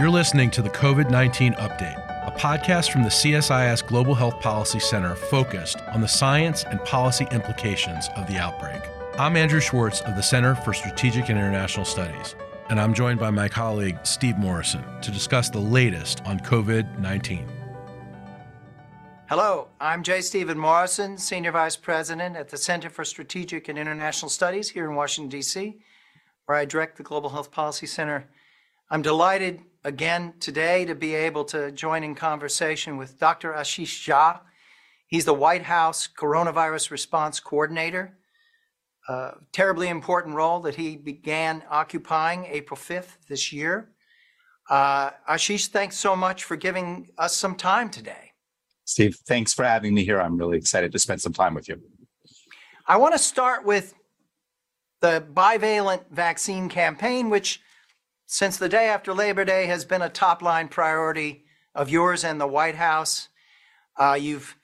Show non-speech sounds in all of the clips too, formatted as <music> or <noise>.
You're listening to the COVID 19 Update, a podcast from the CSIS Global Health Policy Center focused on the science and policy implications of the outbreak. I'm Andrew Schwartz of the Center for Strategic and International Studies, and I'm joined by my colleague Steve Morrison to discuss the latest on COVID 19. Hello, I'm J. Stephen Morrison, Senior Vice President at the Center for Strategic and International Studies here in Washington, D.C., where I direct the Global Health Policy Center. I'm delighted again today to be able to join in conversation with Dr. Ashish Jha. He's the White House Coronavirus Response Coordinator, a terribly important role that he began occupying April 5th this year. Uh, Ashish, thanks so much for giving us some time today. Steve, thanks for having me here. I'm really excited to spend some time with you. I want to start with the bivalent vaccine campaign, which since the day after Labor Day has been a top line priority of yours and the White House. Uh, you've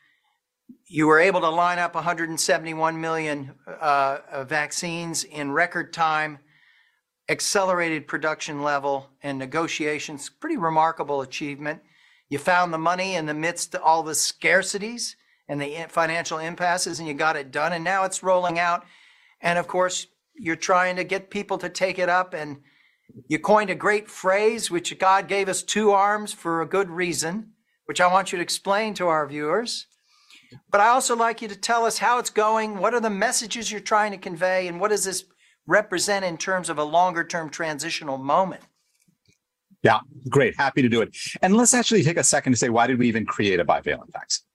you were able to line up 171 million uh, vaccines in record time, accelerated production level and negotiations. Pretty remarkable achievement. You found the money in the midst of all the scarcities and the financial impasses, and you got it done. And now it's rolling out. And of course, you're trying to get people to take it up. And you coined a great phrase, which God gave us two arms for a good reason, which I want you to explain to our viewers. But I also like you to tell us how it's going. What are the messages you're trying to convey? And what does this represent in terms of a longer term transitional moment? Yeah, great. Happy to do it. And let's actually take a second to say, why did we even create a bivalent vaccine?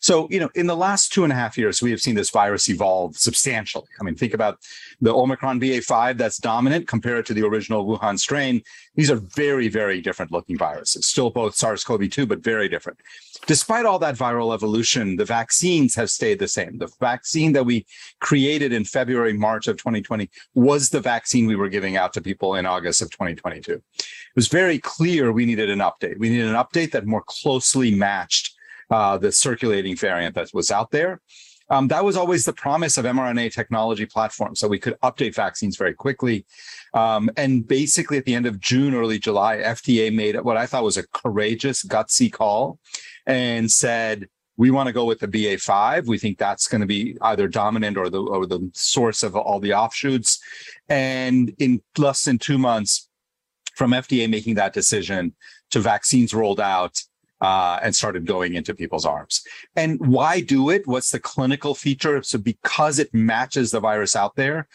So, you know, in the last two and a half years, we have seen this virus evolve substantially. I mean, think about the Omicron BA5 that's dominant compared to the original Wuhan strain. These are very, very different looking viruses, still both SARS CoV 2, but very different. Despite all that viral evolution, the vaccines have stayed the same. The vaccine that we created in February, March of 2020 was the vaccine we were giving out to people in August of 2022. It was very clear we needed an update. We needed an update that more closely matched uh, the circulating variant that was out there. Um, that was always the promise of mRNA technology platforms. So we could update vaccines very quickly. Um, and basically, at the end of June, early July, FDA made what I thought was a courageous, gutsy call and said, we want to go with the BA5. We think that's going to be either dominant or the or the source of all the offshoots. And in less than two months from FDA making that decision to vaccines rolled out, uh, and started going into people's arms. And why do it? What's the clinical feature? So because it matches the virus out there,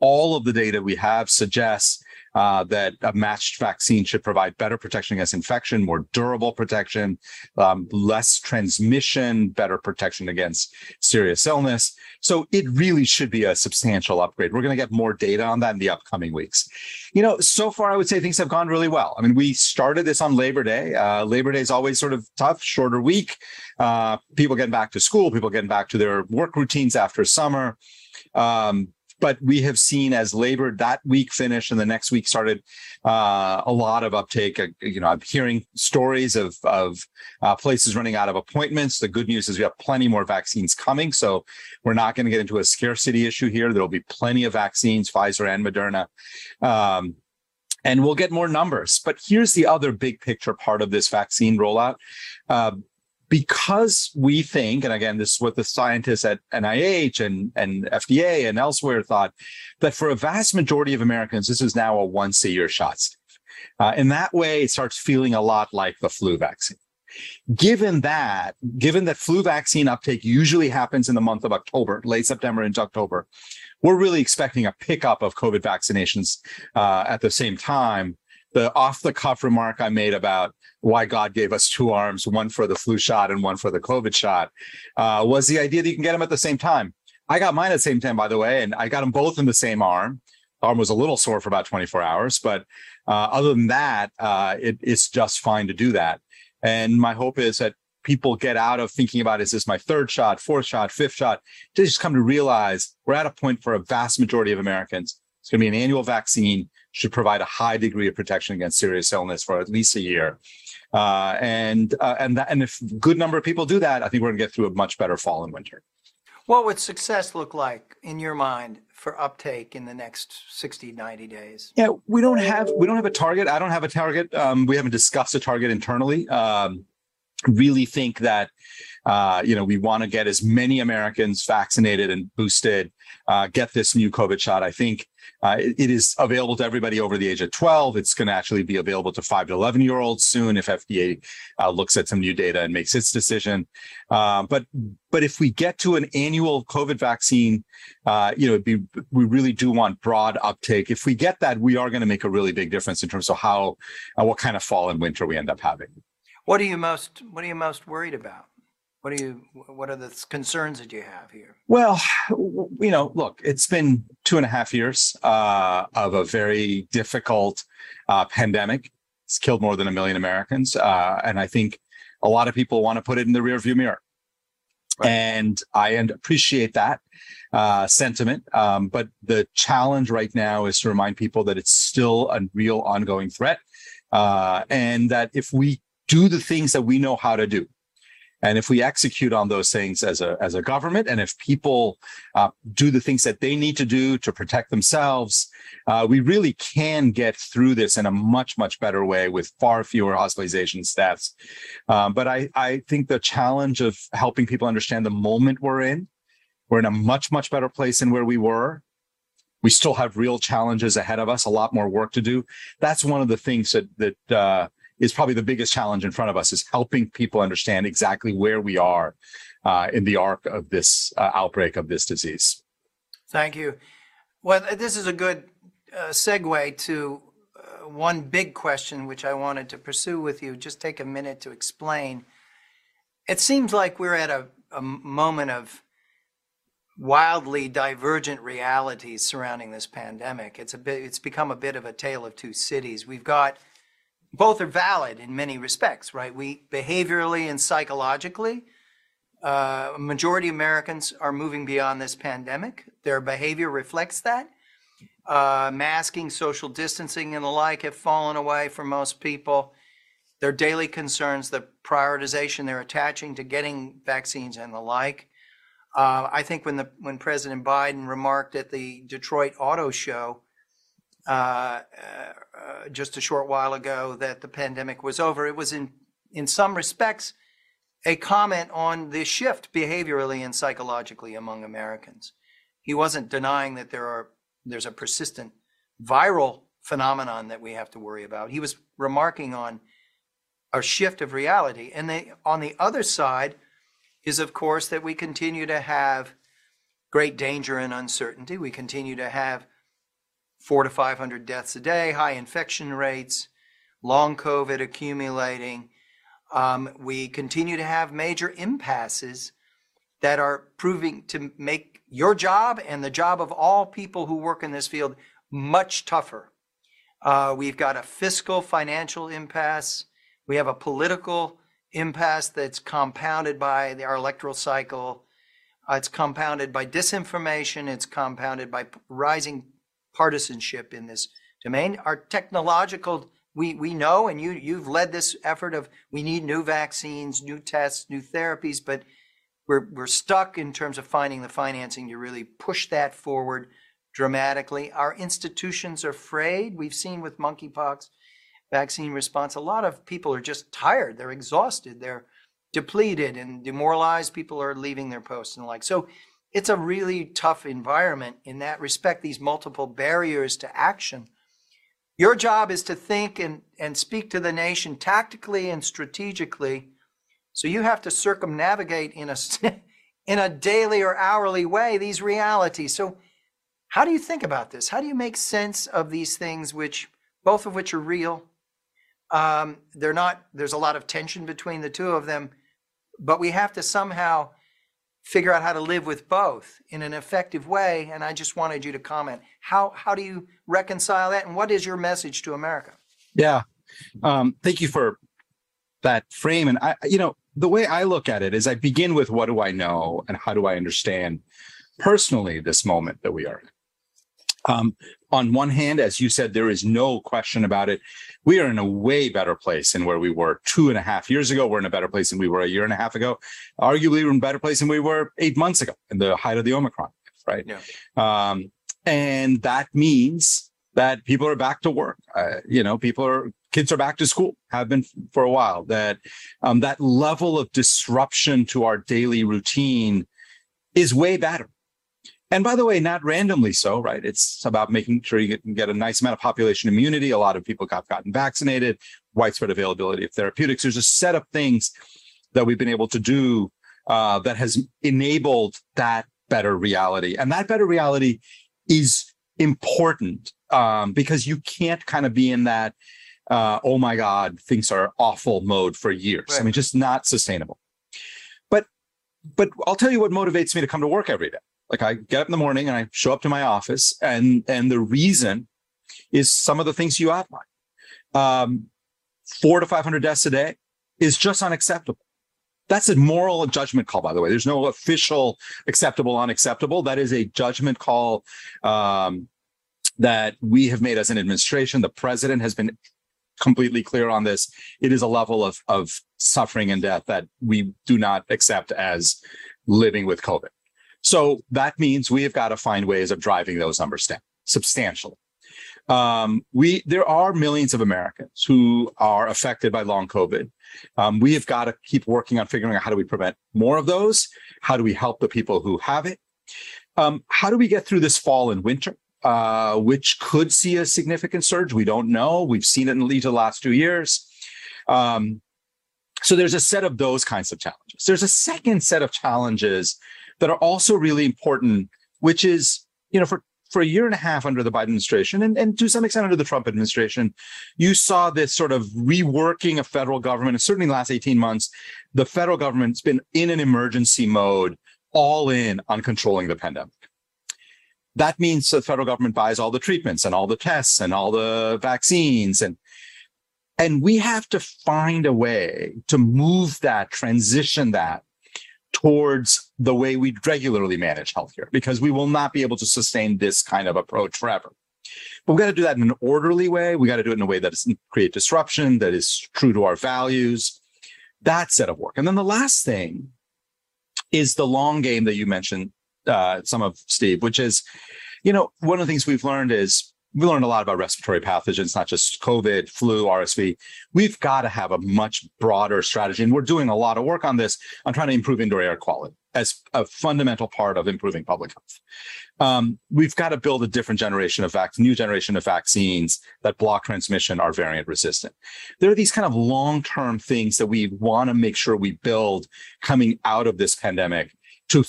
all of the data we have suggests uh, that a matched vaccine should provide better protection against infection, more durable protection, um, less transmission, better protection against serious illness. So it really should be a substantial upgrade. We're going to get more data on that in the upcoming weeks. You know, so far I would say things have gone really well. I mean, we started this on Labor Day. Uh, Labor Day is always sort of tough, shorter week. Uh, people getting back to school, people getting back to their work routines after summer. Um, but we have seen as labor that week finished and the next week started uh, a lot of uptake. Uh, you know, I'm hearing stories of of uh, places running out of appointments. The good news is we have plenty more vaccines coming, so we're not going to get into a scarcity issue here. There'll be plenty of vaccines, Pfizer and Moderna. Um, and we'll get more numbers. But here's the other big picture part of this vaccine rollout. Uh, because we think, and again, this is what the scientists at NIH and, and FDA and elsewhere thought, that for a vast majority of Americans, this is now a once a year shot. Uh, in that way, it starts feeling a lot like the flu vaccine. Given that, given that flu vaccine uptake usually happens in the month of October, late September into October, we're really expecting a pickup of COVID vaccinations uh, at the same time. The off the cuff remark I made about why God gave us two arms, one for the flu shot and one for the COVID shot, uh, was the idea that you can get them at the same time. I got mine at the same time, by the way, and I got them both in the same arm. Arm was a little sore for about 24 hours, but uh, other than that, uh, it, it's just fine to do that. And my hope is that people get out of thinking about is this my third shot, fourth shot, fifth shot, to just come to realize we're at a point for a vast majority of Americans. It's going to be an annual vaccine, should provide a high degree of protection against serious illness for at least a year. Uh, and uh, and that, and if a good number of people do that, I think we're going to get through a much better fall and winter. What would success look like in your mind for uptake in the next 60, 90 days? Yeah, we don't have we don't have a target. I don't have a target. Um, we haven't discussed a target internally. Um, really think that uh, you know we want to get as many Americans vaccinated and boosted. Uh, get this new COVID shot. I think uh, it, is available to everybody over the age of 12. It's going to actually be available to five to 11 year olds soon if FDA uh, looks at some new data and makes its decision. Uh, but but if we get to an annual COVID vaccine, uh, you know, be, we really do want broad uptake. If we get that, we are going to make a really big difference in terms of how what kind of fall and winter we end up having. What are you most What are you most worried about? What are you What are the concerns that you have here? Well, you know, look, it's been two and a half years uh, of a very difficult uh, pandemic. It's killed more than a million Americans, uh, and I think a lot of people want to put it in the rearview mirror. Right. And I appreciate that uh, sentiment. Um, but the challenge right now is to remind people that it's still a real ongoing threat. Uh, and that if we do the things that we know how to do. And if we execute on those things as a as a government, and if people uh, do the things that they need to do to protect themselves, uh, we really can get through this in a much much better way with far fewer hospitalization deaths. Um, but I I think the challenge of helping people understand the moment we're in, we're in a much much better place than where we were. We still have real challenges ahead of us, a lot more work to do. That's one of the things that that uh, is probably the biggest challenge in front of us is helping people understand exactly where we are uh, in the arc of this uh, outbreak of this disease. Thank you. Well, this is a good uh, segue to uh, one big question which I wanted to pursue with you. Just take a minute to explain. It seems like we're at a, a moment of wildly divergent realities surrounding this pandemic. It's a bit, it's become a bit of a tale of two cities. We've got both are valid in many respects, right? We behaviorally and psychologically, uh, majority Americans are moving beyond this pandemic. Their behavior reflects that. Uh, masking, social distancing, and the like have fallen away for most people. Their daily concerns, the prioritization they're attaching to getting vaccines and the like. Uh, I think when the when President Biden remarked at the Detroit Auto Show uh, uh, just a short while ago that the pandemic was over. It was in in some respects a comment on the shift behaviorally and psychologically among Americans. He wasn't denying that there are there's a persistent viral phenomenon that we have to worry about. He was remarking on a shift of reality. And they, on the other side is, of course, that we continue to have great danger and uncertainty. We continue to have four to 500 deaths a day, high infection rates, long COVID accumulating. Um, we continue to have major impasses that are proving to make your job and the job of all people who work in this field much tougher. Uh, we've got a fiscal financial impasse. We have a political impasse that's compounded by the, our electoral cycle. Uh, it's compounded by disinformation. It's compounded by rising partisanship in this domain. Our technological, we, we know, and you, you've led this effort of we need new vaccines, new tests, new therapies, but we're, we're stuck in terms of finding the financing to really push that forward dramatically. Our institutions are afraid. We've seen with monkeypox vaccine response, a lot of people are just tired. They're exhausted. They're depleted and demoralized. People are leaving their posts and the like. So it's a really tough environment in that respect, these multiple barriers to action. Your job is to think and, and speak to the nation tactically and strategically. So you have to circumnavigate in a, <laughs> in a daily or hourly way these realities. So, how do you think about this? How do you make sense of these things, which both of which are real? Um, they're not. There's a lot of tension between the two of them, but we have to somehow figure out how to live with both in an effective way. And I just wanted you to comment. How, how do you reconcile that? And what is your message to America? Yeah. Um, thank you for that frame. And I, you know, the way I look at it is I begin with what do I know and how do I understand personally this moment that we are in. Um, on one hand, as you said, there is no question about it. We are in a way better place than where we were two and a half years ago. We're in a better place than we were a year and a half ago. Arguably, we're in a better place than we were eight months ago in the height of the Omicron, right? Yeah. Um, and that means that people are back to work. Uh, you know, people are kids are back to school, have been for a while. That um, that level of disruption to our daily routine is way better. And by the way, not randomly so, right? It's about making sure you get, get a nice amount of population immunity. A lot of people got gotten vaccinated, widespread availability of therapeutics. There's a set of things that we've been able to do uh, that has enabled that better reality. And that better reality is important um, because you can't kind of be in that, uh, oh my God, things are awful mode for years. I mean, just not sustainable. But but I'll tell you what motivates me to come to work every day. Like I get up in the morning and I show up to my office, and and the reason is some of the things you outlined. Um, four to five hundred deaths a day is just unacceptable. That's a moral judgment call, by the way. There's no official acceptable, unacceptable. That is a judgment call um, that we have made as an administration. The president has been completely clear on this. It is a level of of suffering and death that we do not accept as living with COVID. So that means we have got to find ways of driving those numbers down substantially. Um, we there are millions of Americans who are affected by long COVID. Um, we have got to keep working on figuring out how do we prevent more of those. How do we help the people who have it? Um, how do we get through this fall and winter, uh, which could see a significant surge? We don't know. We've seen it in the last two years. Um, so there's a set of those kinds of challenges. There's a second set of challenges that are also really important, which is, you know, for for a year and a half under the Biden administration, and, and to some extent under the Trump administration, you saw this sort of reworking of federal government. And certainly in the last 18 months, the federal government's been in an emergency mode, all in on controlling the pandemic. That means the federal government buys all the treatments and all the tests and all the vaccines and and we have to find a way to move that, transition that towards the way we regularly manage healthcare, because we will not be able to sustain this kind of approach forever. But we've got to do that in an orderly way. We got to do it in a way that doesn't create disruption, that is true to our values. That set of work. And then the last thing is the long game that you mentioned, uh, some of Steve, which is, you know, one of the things we've learned is we learned a lot about respiratory pathogens, not just COVID, flu, RSV. We've got to have a much broader strategy. And we're doing a lot of work on this, on trying to improve indoor air quality as a fundamental part of improving public health. Um, we've got to build a different generation of vac, new generation of vaccines that block transmission, are variant resistant. There are these kind of long-term things that we want to make sure we build coming out of this pandemic to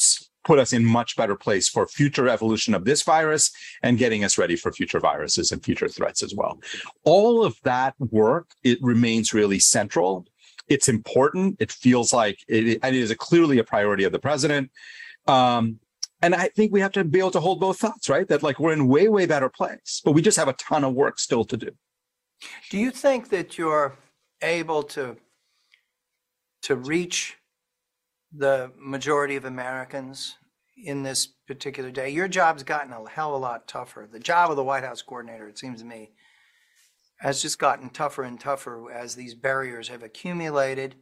put us in much better place for future evolution of this virus and getting us ready for future viruses and future threats as well. All of that work, it remains really central. It's important. It feels like it, and it is a clearly a priority of the president. Um, and I think we have to be able to hold both thoughts, right? That like we're in way, way better place, but we just have a ton of work still to do. Do you think that you're able to to reach the majority of Americans in this particular day? Your job's gotten a hell of a lot tougher. The job of the White House coordinator, it seems to me, has just gotten tougher and tougher as these barriers have accumulated,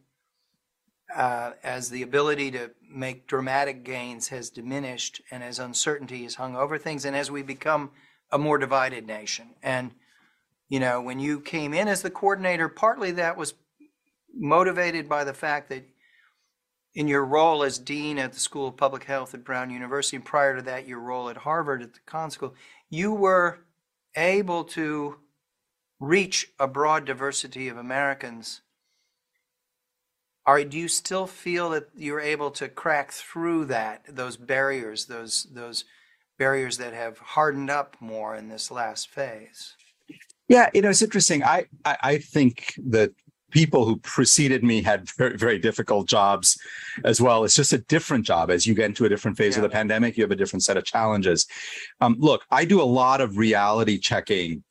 uh, as the ability to make dramatic gains has diminished, and as uncertainty has hung over things, and as we become a more divided nation. And you know, when you came in as the coordinator, partly that was motivated by the fact that in your role as dean at the School of Public Health at Brown University, and prior to that, your role at Harvard at the Chan School, you were able to reach a broad diversity of Americans. Are, do you still feel that you're able to crack through that, those barriers, those, those barriers that have hardened up more in this last phase? Yeah, you know, it's interesting. I, I, I think that people who preceded me had very, very difficult jobs as well. It's just a different job. As you get into a different phase of the pandemic, you have a different set of challenges. Um, look, I do a lot of reality checking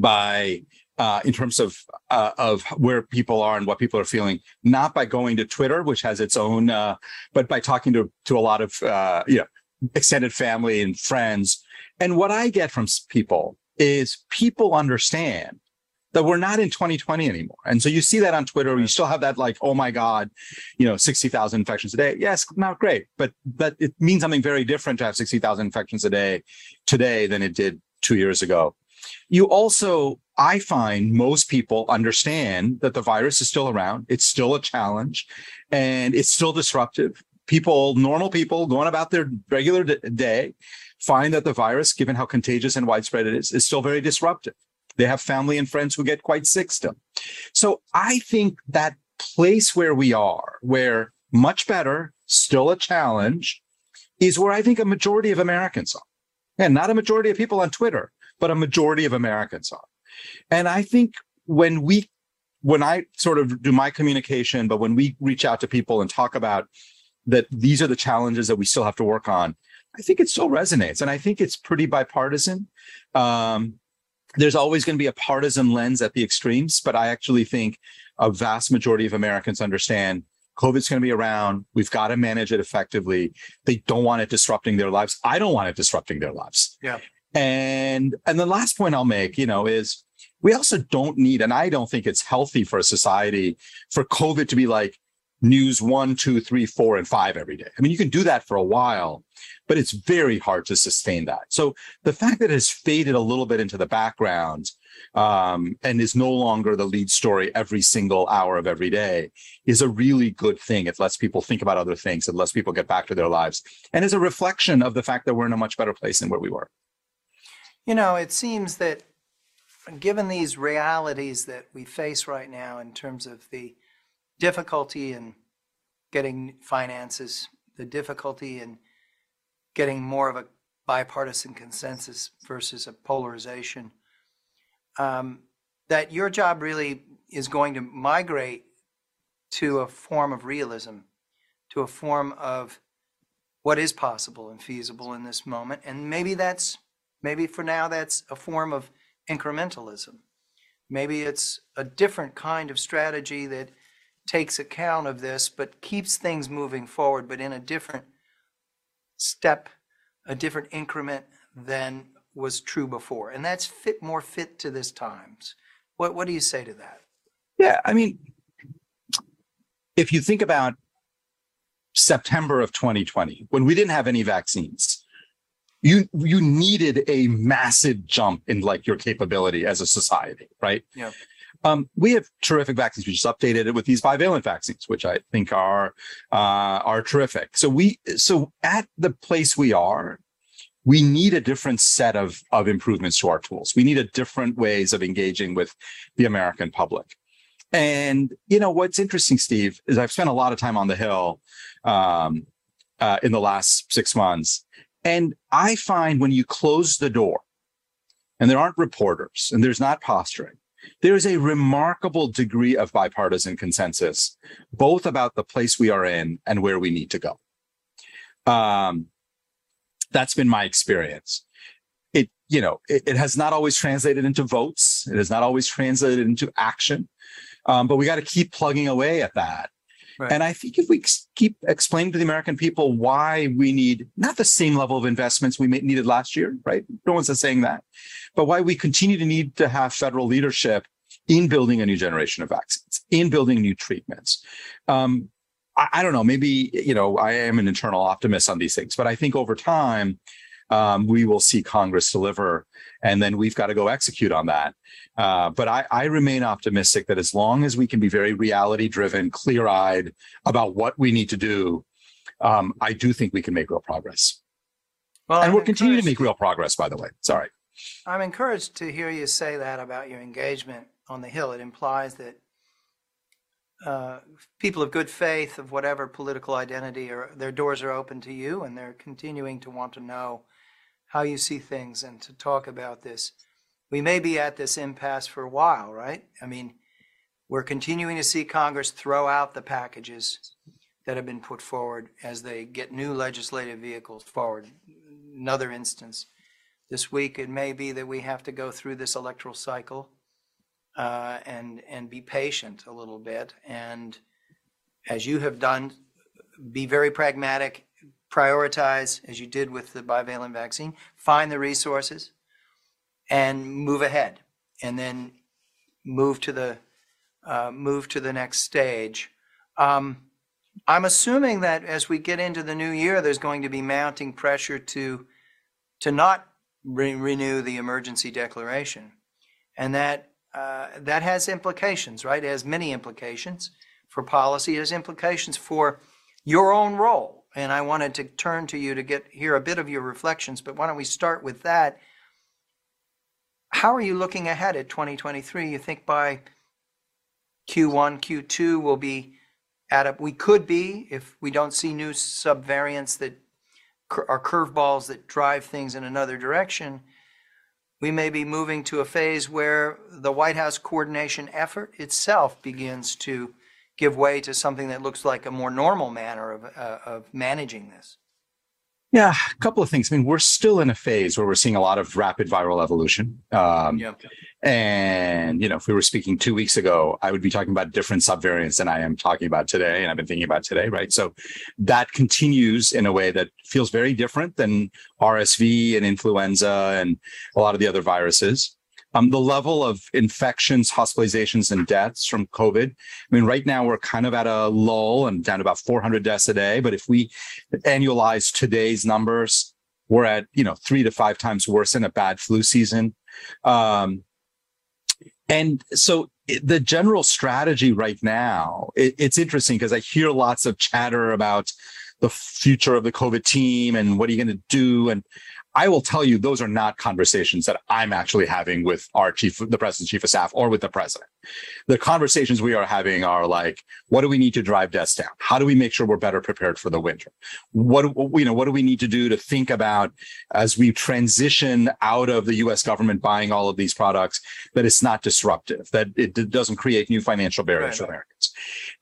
by uh, in terms of uh, of where people are and what people are feeling, not by going to Twitter, which has its own, uh, but by talking to to a lot of uh, you know extended family and friends And what I get from people is people understand that we're not in 2020 anymore. And so you see that on Twitter, you still have that like, oh my God, you know, 60,000 infections a day. Yes, not great, but but it means something very different to have 60,000 infections a day today than it did two years ago. You also, I find most people understand that the virus is still around. It's still a challenge and it's still disruptive. People, normal people going about their regular day find that the virus, given how contagious and widespread it is, is still very disruptive. They have family and friends who get quite sick still. So I think that place where we are, where much better, still a challenge, is where I think a majority of Americans are. And not a majority of people on Twitter, but a majority of Americans are. And I think when we, when I sort of do my communication, but when we reach out to people and talk about that these are the challenges that we still have to work on, I think it still resonates. And I think it's pretty bipartisan. Um, there's always going to be a partisan lens at the extremes, but I actually think a vast majority of Americans understand COVID's going to be around. We've got to manage it effectively. They don't want it disrupting their lives. I don't want it disrupting their lives. Yeah. And and the last point I'll make, you know, is we also don't need, and I don't think it's healthy for a society for COVID to be like news one, two, three, four, and five every day. I mean, you can do that for a while, but it's very hard to sustain that. So the fact that it has faded a little bit into the background um, and is no longer the lead story every single hour of every day is a really good thing. It lets people think about other things. It lets people get back to their lives and is a reflection of the fact that we're in a much better place than where we were. You know, it seems that given these realities that we face right now in terms of the difficulty in getting finances, the difficulty in getting more of a bipartisan consensus versus a polarization, um, that your job really is going to migrate to a form of realism, to a form of what is possible and feasible in this moment. And maybe that's, maybe for now, that's a form of incrementalism. Maybe it's a different kind of strategy that takes account of this, but keeps things moving forward, but in a different step, a different increment than was true before. And that's fit more fit to this times. What what do you say to that? Yeah, I mean, if you think about September of 2020, when we didn't have any vaccines, you you needed a massive jump in like your capability as a society, right? Yeah. Um, we have terrific vaccines. We just updated it with these bivalent vaccines, which I think are uh, are terrific. So we so at the place we are, we need a different set of of improvements to our tools. We need a different ways of engaging with the American public. And you know what's interesting, Steve, is I've spent a lot of time on the Hill um, uh, in the last six months, and I find when you close the door, and there aren't reporters, and there's not posturing, there is a remarkable degree of bipartisan consensus, both about the place we are in and where we need to go. Um, that's been my experience. It, you know, it, it, has not always translated into votes. It has not always translated into action. Um, but we got to keep plugging away at that. Right. And I think if we keep explaining to the American people why we need not the same level of investments we needed last year, right? No one's saying that, but why we continue to need to have federal leadership in building a new generation of vaccines, in building new treatments. Um, I, I, don't know, maybe, you know, I am an internal optimist on these things, but I think over time, um, we will see Congress deliver, and then we've got to go execute on that. Uh, but I, I remain optimistic that as long as we can be very reality driven, clear eyed about what we need to do, um, I do think we can make real progress. Well, and I'm we're continuing to make real progress, by the way. Sorry. I'm encouraged to hear you say that about your engagement on the Hill. It implies that uh, people of good faith, of whatever political identity, or their doors are open to you, and they're continuing to want to know how you see things and to talk about this. We may be at this impasse for a while, right? I mean, we're continuing to see Congress throw out the packages that have been put forward as they get new legislative vehicles forward. Another instance this week, it may be that we have to go through this electoral cycle uh, and and be patient a little bit, and as you have done, be very pragmatic, prioritize, as you did with the bivalent vaccine, find the resources and move ahead, and then move to the uh, move to the next stage. Um, I'm assuming that as we get into the new year, there's going to be mounting pressure to to not re- renew the emergency declaration, and that uh, that has implications, right? It has many implications for policy. It has implications for your own role. And I wanted to turn to you to get hear a bit of your reflections. But why don't we start with that? How are you looking ahead at 2023? You think by Q1, Q2 will be at a, we could be if we don't see new subvariants that are curveballs that drive things in another direction. We may be moving to a phase where the White House coordination effort itself begins to give way to something that looks like a more normal manner of, uh, of managing this. Yeah, a couple of things. I mean, we're still in a phase where we're seeing a lot of rapid viral evolution. Um, yeah. And, you know, if we were speaking two weeks ago, I would be talking about different subvariants than I am talking about today. And I've been thinking about today, right? So that continues in a way that feels very different than RSV and influenza and a lot of the other viruses. Um, the level of infections, hospitalizations, and deaths from COVID. I mean, right now we're kind of at a lull and down about 400 deaths a day. But if we annualize today's numbers, we're at you know three to five times worse than a bad flu season. Um, and so the general strategy right now, it, it's interesting because I hear lots of chatter about the future of the COVID team and what are you going to do? And I will tell you, those are not conversations that I'm actually having with our chief, the president's chief of staff, or with the president. The conversations we are having are like, what do we need to drive deaths down? How do we make sure we're better prepared for the winter? What you know, what do we need to do to think about as we transition out of the U.S. government buying all of these products that it's not disruptive, that it doesn't create new financial barriers right. for Americans.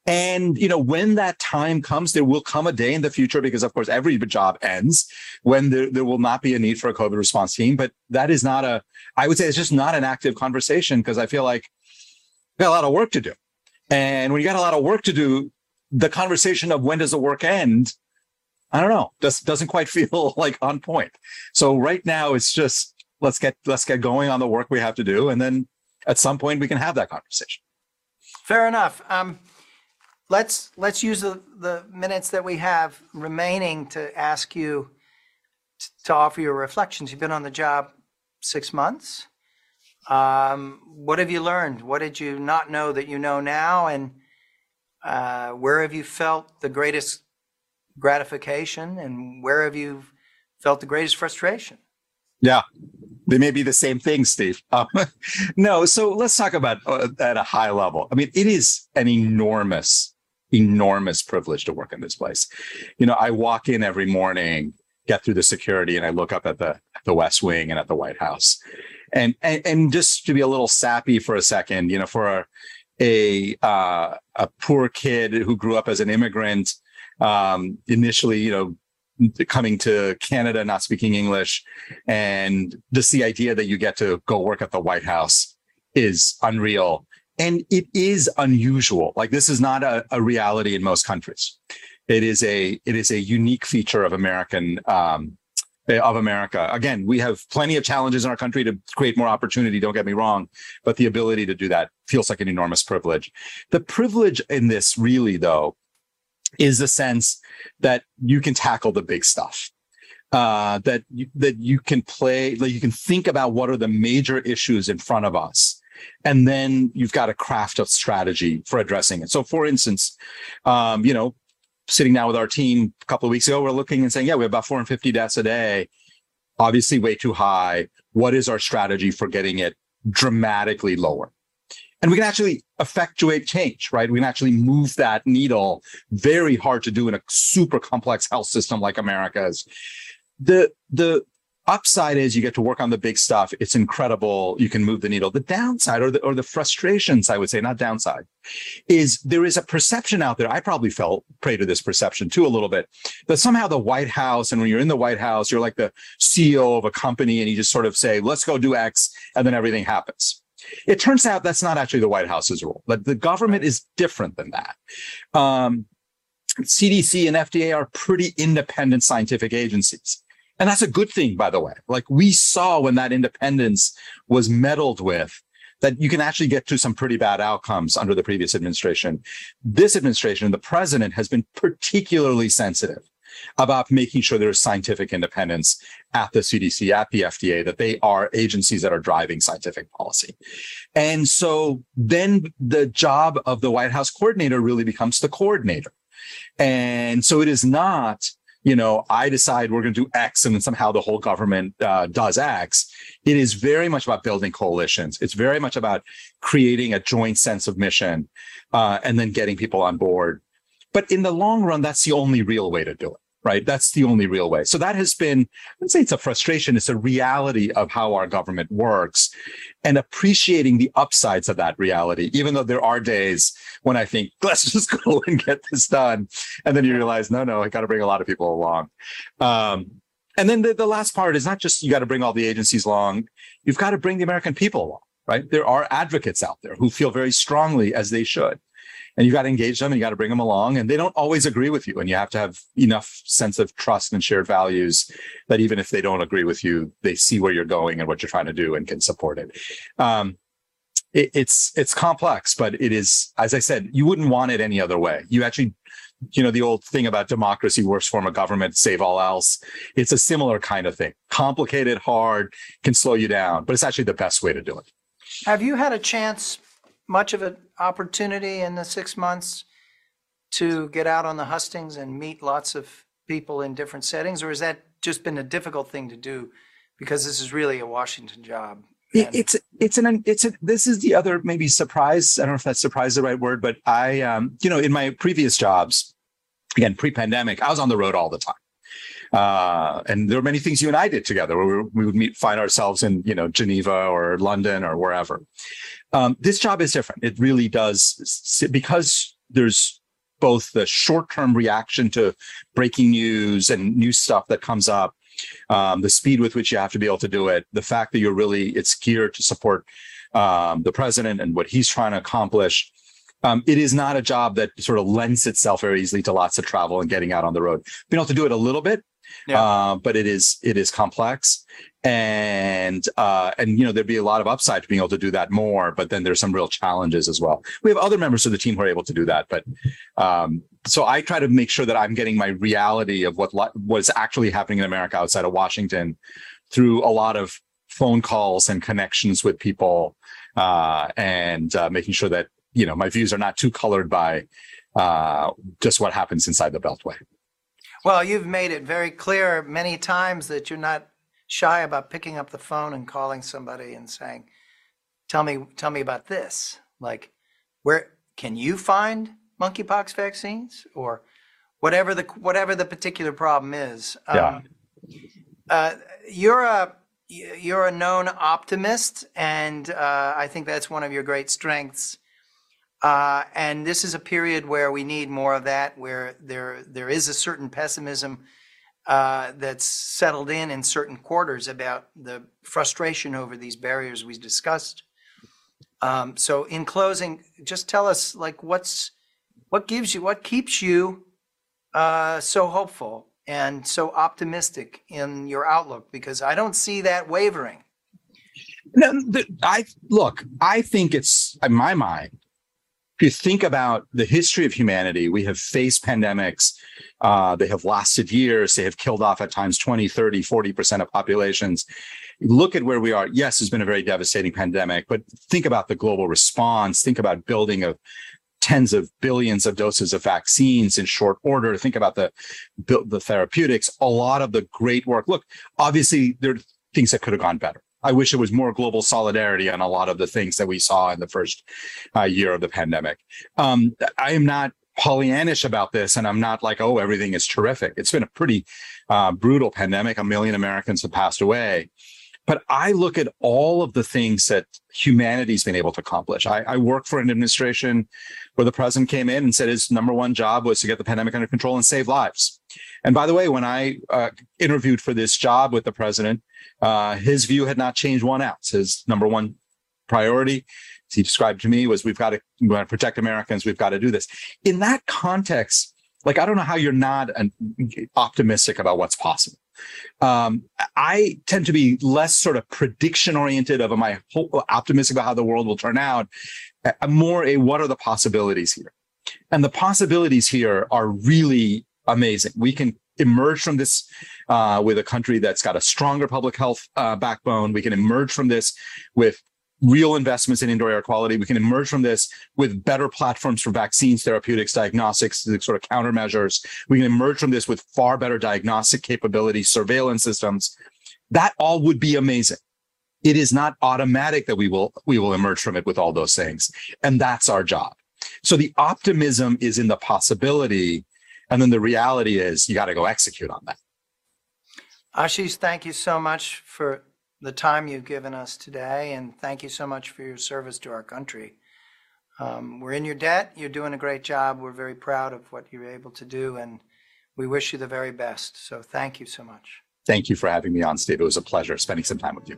And, you know, when that time comes, there will come a day in the future, because of course, every job ends when there, there will not be a need for a COVID response team. But that is not a, I would say it's just not an active conversation because I feel like got a lot of work to do. And when you got a lot of work to do, the conversation of when does the work end, I don't know, just doesn't quite <laughs> feel like on point. So right now it's just let's get let's get going on the work we have to do, and then at some point we can have that conversation. Fair enough. Um, let's let's use the, the minutes that we have remaining to ask you to offer your reflections. You've been on the job six months. Um, what have you learned? What did you not know that you know now? And uh, where have you felt the greatest gratification? And where have you felt the greatest frustration? Yeah, they may be the same thing, Steve. Um, <laughs> no, so let's talk about uh, at a high level. I mean, it is an enormous enormous privilege to work in this place. You know, I walk in every morning, get through the security, and I look up at the the West Wing and at the White House. And and, and just to be a little sappy for a second, you know, for a a, uh, a poor kid who grew up as an immigrant, um, initially, you know, coming to Canada, not speaking English, and just the idea that you get to go work at the White House is unreal. And it is unusual. Like this is not a, a, reality in most countries. It is a it is a unique feature of american um, of america again we have plenty of challenges in our country to create more opportunity don't get me wrong but the ability to do that feels like an enormous privilege the privilege in this really though is the sense that you can tackle the big stuff uh, that you, that you can play that you can think about what are the major issues in front of us and then you've got to craft a strategy for addressing it. So, for instance, um, you know, sitting down with our team a couple of weeks ago, we're looking and saying, yeah, we have about 450 deaths a day. Obviously, way too high. What is our strategy for getting it dramatically lower? And we can actually effectuate change, right? We can actually move that needle. Very hard to do in a super complex health system like America's. The the upside is you get to work on the big stuff. It's incredible. You can move the needle. The downside or the, or the frustrations, I would say, not downside, is there is a perception out there. I probably fell prey to this perception too a little bit that somehow the White House, and when you're in the White House, you're like the CEO of a company and you just sort of say, let's go do X, and then everything happens. It turns out that's not actually the White House's role. But the government is different than that. Um, CDC and FDA are pretty independent scientific agencies. And that's a good thing, by the way. Like we saw when that independence was meddled with, that you can actually get to some pretty bad outcomes under the previous administration. This administration, the president has been particularly sensitive about making sure there's scientific independence at the CDC, at the FDA, that they are agencies that are driving scientific policy. And so then the job of the White House coordinator really becomes the coordinator. And so it is not, you know, I decide we're going to do X and then somehow the whole government uh, does X. It is very much about building coalitions. It's very much about creating a joint sense of mission uh, and then getting people on board. But in the long run, that's the only real way to do it right? That's the only real way. So that has been, I'd say it's a frustration. It's a reality of how our government works and appreciating the upsides of that reality, even though there are days when I think, <laughs> let's just go and get this done. And then you realize, no, no, I got to bring a lot of people along. Um, and then the, the last part is not just you got to bring all the agencies along, you've got to bring the American people along, right? There are advocates out there who feel very strongly as they should and you got to engage them and you got to bring them along and they don't always agree with you and you have to have enough sense of trust and shared values that even if they don't agree with you they see where you're going and what you're trying to do and can support it. Um, it, it's it's complex but it is as i said you wouldn't want it any other way. You actually you know the old thing about democracy worst form of government save all else. It's a similar kind of thing. Complicated hard can slow you down but it's actually the best way to do it. Have you had a chance much of an opportunity in the six months to get out on the hustings and meet lots of people in different settings, or has that just been a difficult thing to do because this is really a Washington job? And- it's it's an it's a this is the other maybe surprise. I don't know if that's surprise is the right word, but I um you know in my previous jobs, again pre-pandemic, I was on the road all the time. Uh, and there were many things you and I did together where we would meet, find ourselves in, you know, Geneva or London or wherever. Um, this job is different. It really does because there's both the short-term reaction to breaking news and new stuff that comes up, um, the speed with which you have to be able to do it, the fact that you're really it's geared to support um, the president and what he's trying to accomplish. Um, it is not a job that sort of lends itself very easily to lots of travel and getting out on the road. Being able to do it a little bit, yeah. uh, but it is it is complex and uh, and you know there'd be a lot of upside to being able to do that more but then there's some real challenges as well. We have other members of the team who are able to do that but um, so i try to make sure that i'm getting my reality of what what is actually happening in america outside of washington through a lot of phone calls and connections with people uh, and uh, making sure that you know my views are not too colored by uh, just what happens inside the beltway. Well you've made it very clear many times that you're not shy about picking up the phone and calling somebody and saying, "Tell me, tell me about this." Like, where can you find monkeypox vaccines or whatever the whatever the particular problem is? Yeah. Um, uh, you're a you're a known optimist, and uh, I think that's one of your great strengths. Uh, and this is a period where we need more of that, where there there is a certain pessimism uh, that's settled in in certain quarters about the frustration over these barriers we discussed. Um, so in closing, just tell us like what's what gives you what keeps you uh, so hopeful and so optimistic in your outlook because I don't see that wavering. No, I look. I think it's in my mind if you think about the history of humanity, we have faced pandemics. Uh, they have lasted years. They have killed off at times 20, 30, 40% of populations. Look at where we are. Yes, it's been a very devastating pandemic, but think about the global response. Think about building of tens of billions of doses of vaccines in short order. Think about the the therapeutics. A lot of the great work. Look, obviously there are things that could have gone better. I wish it was more global solidarity on a lot of the things that we saw in the first uh, year of the pandemic. Um, I am not Pollyannish about this, and I'm not like, oh, everything is terrific. It's been a pretty uh, brutal pandemic. A million Americans have passed away. But I look at all of the things that humanity's been able to accomplish. I, I, work for an administration where the president came in and said his number one job was to get the pandemic under control and save lives. And by the way, when I uh, interviewed for this job with the president, uh, his view had not changed one ounce. His number one priority, as he described to me, was we've got to, we to protect Americans. We've got to do this. In that context, Like, I don't know how you're not an, optimistic about what's possible. Um, I tend to be less sort of prediction oriented of am I optimistic about how the world will turn out, I'm more a what are the possibilities here? And the possibilities here are really amazing. We can emerge from this uh, with a country that's got a stronger public health uh, backbone. We can emerge from this with real investments in indoor air quality. We can emerge from this with better platforms for vaccines, therapeutics, diagnostics, sort of countermeasures. We can emerge from this with far better diagnostic capabilities, surveillance systems. That all would be amazing. It is not automatic that we will we will emerge from it with all those things, and that's our job. So the optimism is in the possibility, and then the reality is you got to go execute on that. Ashish, thank you so much for the time you've given us today, and thank you so much for your service to our country. Um, we're in your debt. You're doing a great job. We're very proud of what you're able to do, and we wish you the very best. So thank you so much. Thank you for having me on, Steve. It was a pleasure spending some time with you.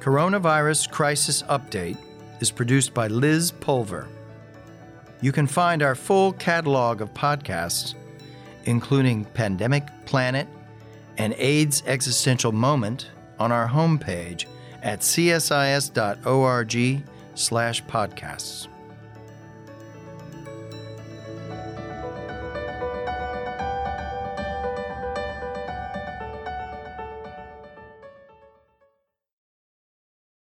Coronavirus Crisis Update is produced by Liz Pulver. You can find our full catalog of podcasts, including Pandemic Planet and AIDS Existential Moment, on our homepage at csis.org/podcasts.